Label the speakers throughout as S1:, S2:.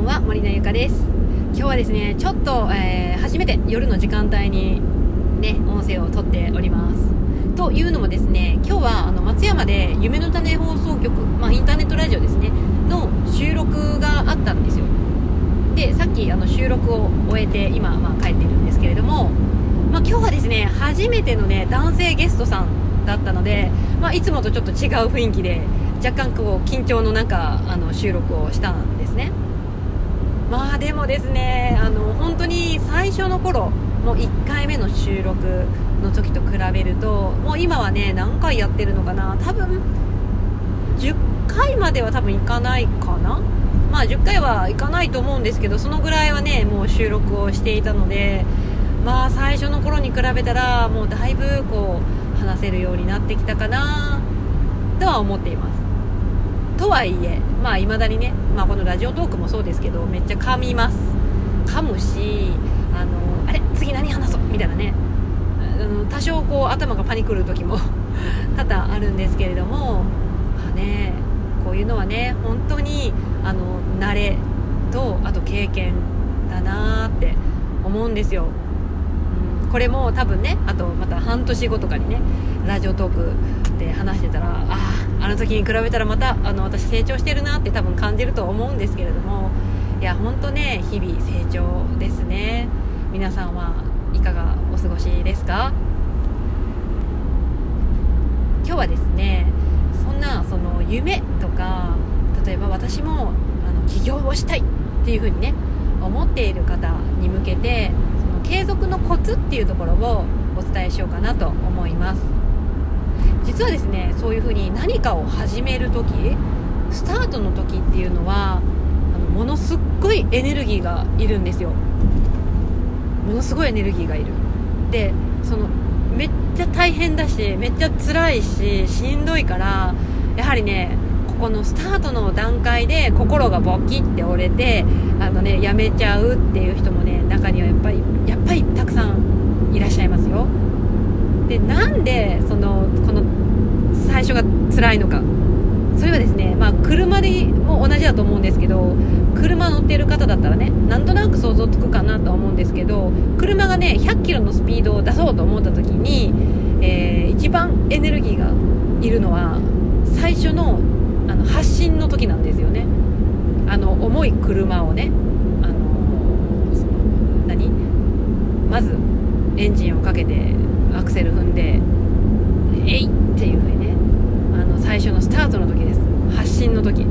S1: んは森名由香です。今日はですねちょっと、えー、初めて夜の時間帯にね音声を撮っております。というのもですね今日はあの松山で夢の種放送局、まあ、インターネットラジオですねの収録があったんですよ。でさっきあの収録を終えて今、まあ、帰っているんですけれども、まあ、今日はですね初めてのね男性ゲストさんだったので、まあ、いつもとちょっと違う雰囲気で若干こう緊張の中あの収録をしたんですね。まあでもですねあの本当に最初の頃もう1回目の収録の時と比べるともう今はね何回やってるのかな多分10回までは多分いかないかな？まあ10回はいかないと思うんですけどそのぐらいはねもう収録をしていたのでまあ最初の頃に比べたらもうだいぶこう話せるようになってきたかなとは思っています。とはいえまあいまだにね、まあ、このラジオトークもそうですけどめっちゃ噛みます。噛むしあのあれ次何話そうみたいなね。あの多少こう頭がパニクる時も 多々あるんですけれどもまあねこういうのはね本当にあの慣れとあと経験だなって思うんですよ、うん、これも多分ねあとまた半年後とかにねラジオトークで話してたらあああの時に比べたらまたあの私成長してるなって多分感じると思うんですけれどもいや本当ね日々成長ですね。皆さんはいかがお過ごしですか？今日はですねそんなその夢とか例えば私もあの起業をしたいっていう風にね思っている方に向けてその継続のコツっていうところをお伝えしようかなと思います。実はですねそういうふうに何かを始める時スタートの時っていうのはあのものすっごいエネルギーがいるんですよ。ものすごいエネルギーがいる。でそのめっちゃ大変だしめっちゃ辛いししんどいからやはりねここのスタートの段階で心がボキって折れてあのねやめちゃうっていう人もね中にはやっぱりやっぱりたくさんいらっしゃいますよ。でなんでそのこの最初が辛いのか。それはですね、まあ、車でも同じだと思うんですけど車乗ってる方だったらねなんとなく想像つくかなとは思うんですけど車がね100キロのスピードを出そうと思った時に、えー、一番エネルギーがいるのは最初のあの発進の時なんですよね。あの重い車をねあのその何？まずエンジンをかけてアクセル踏んでえいっていう風にねの最初のスタートの時です。発進の時。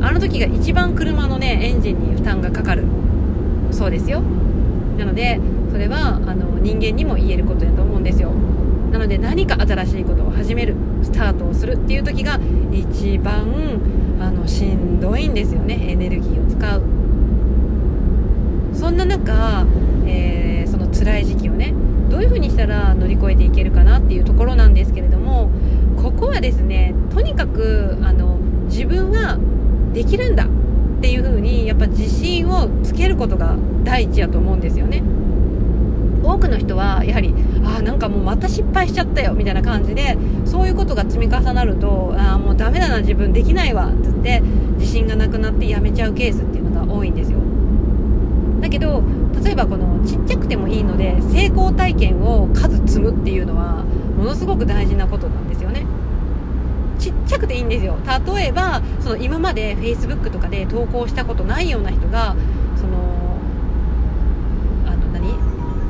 S1: あの時が一番車のねエンジンに負担がかかるそうですよ。なのでそれはあの人間にも言えることだと思うんですよ。なので何か新しいことを始めるスタートをするっていう時が一番あのしんどいんですよね。エネルギーを使う。そんな中、えー、その辛い時期をねどういうふうにしたら乗り越えていけるかなっていうところなんですけれどもここはですねとにかくあの自分はできるんだっていうふうにやっぱ自信をつけることが第一やと思うんですよね。多くの人はやはりあなんかもうまた失敗しちゃったよみたいな感じでそういうことが積み重なるとあもうダメだな自分できないわって言って自信がなくなってやめちゃうケースっていうのが多いんですよ。だけど例えばこのちっちゃくてもいいので成功体験を数積むっていうのはものすごく大事なことなんですちっちゃくていいんですよ。例えばその今まで Facebook とかで投稿したことないような人がそのあの何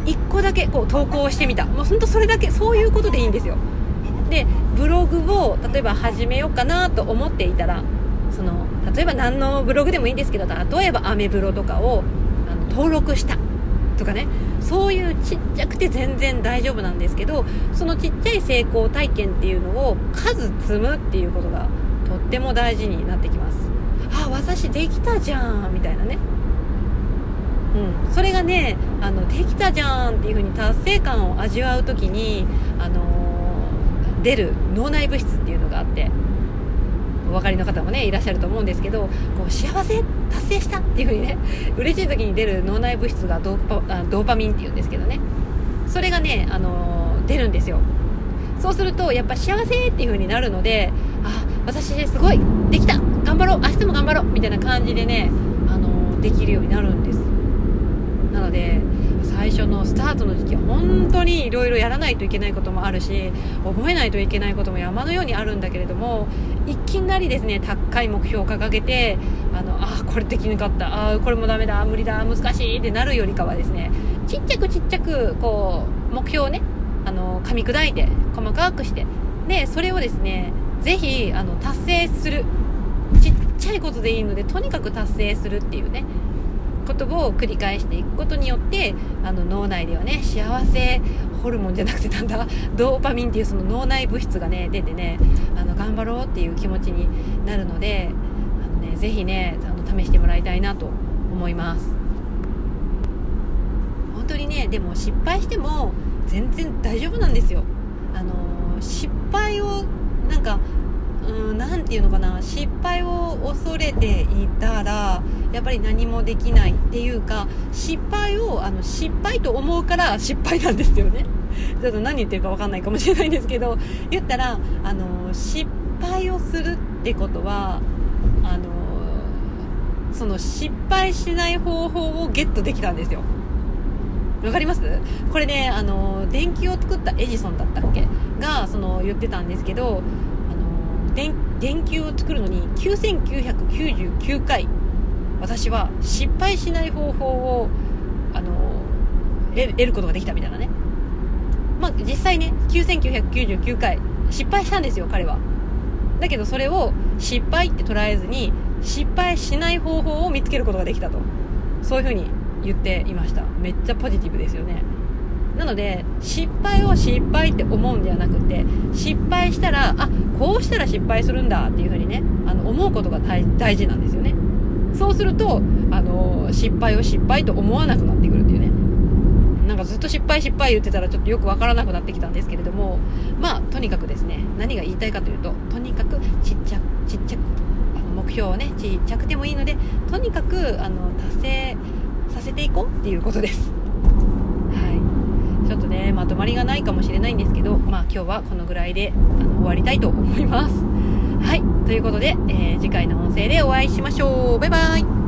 S1: ？1個だけこう投稿してみた。もうほんとそれだけそういうことでいいんですよ。でブログを例えば始めようかなと思っていたらその例えば何のブログでもいいんですけど例えばアメブロとかをあの登録した。とかねそういうちっちゃくて全然大丈夫なんですけどそのちっちゃい成功体験っていうのを数積むっていうことがとっても大事になってきます。あ私できたじゃんみたいなね。うん、それがねあのできたじゃんっていう風に達成感を味わう時に、あのー、出る脳内物質っていうのがあって。お分かりの方もねいらっしゃると思うんですけどこう幸せ達成したっていう風にね 嬉しい時に出る脳内物質がドーパミンっていうんですけどね。それがね、あのー、出るんですよ。そうするとやっぱ幸せっていう風になるのであ私すごいできた頑張ろう明日も頑張ろうみたいな感じでね、あのー、できるようになるんです。なので最初のスタートの時期は本当にいろいろやらないといけないこともあるし覚えないといけないことも山のようにあるんだけれどもいきなりですね高い目標を掲げてあのあこれできなかったあこれもダメだ無理だ難しいってなるよりかはですねちっちゃくちっちゃくこう目標をねあの噛み砕いて細かくしてでそれをですねぜひあの達成する。ちっちゃいことでいいのでとにかく達成するっていうねことを繰り返していくことによってあの脳内ではね幸せホルモンじゃなくてなんだ ドーパミンっていうその脳内物質がね出てねあの頑張ろうっていう気持ちになるのであの、ね、ぜひねあの試してもらいたいなと思います。本当にねでも失敗しても全然大丈夫なんですよ。あの失敗を、ていうのかな失敗を恐れていたらやっぱり何もできないっていうか失敗をあの失敗と思うから失敗なんですよね。ちょっと何言ってるか分かんないかもしれないんですけど言ったらあの失敗をするってことはあのその失敗しない方法をゲットできたんですよ。わかります？これねあの電気を作ったエジソンだったっけ？がその言ってたんですけど電球を作るのに9999回私は失敗しない方法をあの得ることができたみたいなね。まあ実際ね9999回失敗したんですよ彼は。だけどそれを失敗って捉えずに失敗しない方法を見つけることができたと。そういうふうに言っていました。めっちゃポジティブですよね。ので失敗を失敗って思うんではなくて失敗したらあこうしたら失敗するんだっていうふうにねあの思うことが大事なんですよね。そうするとあの失敗を失敗と思わなくなってくるっていうね。なんかずっと失敗失敗言ってたらちょっとよくわからなくなってきたんですけれどもまあとにかくですね何が言いたいかというととにかくちっちゃくちっちゃくあの目標をねちっちゃくてもいいのでとにかくあの達成させていこうっていうことです。まとまりがないかもしれないんですけどまあ今日はこのぐらいであの終わりたいと思います。はい。ということで、えー、次回の音声でお会いしましょう。バイバイ。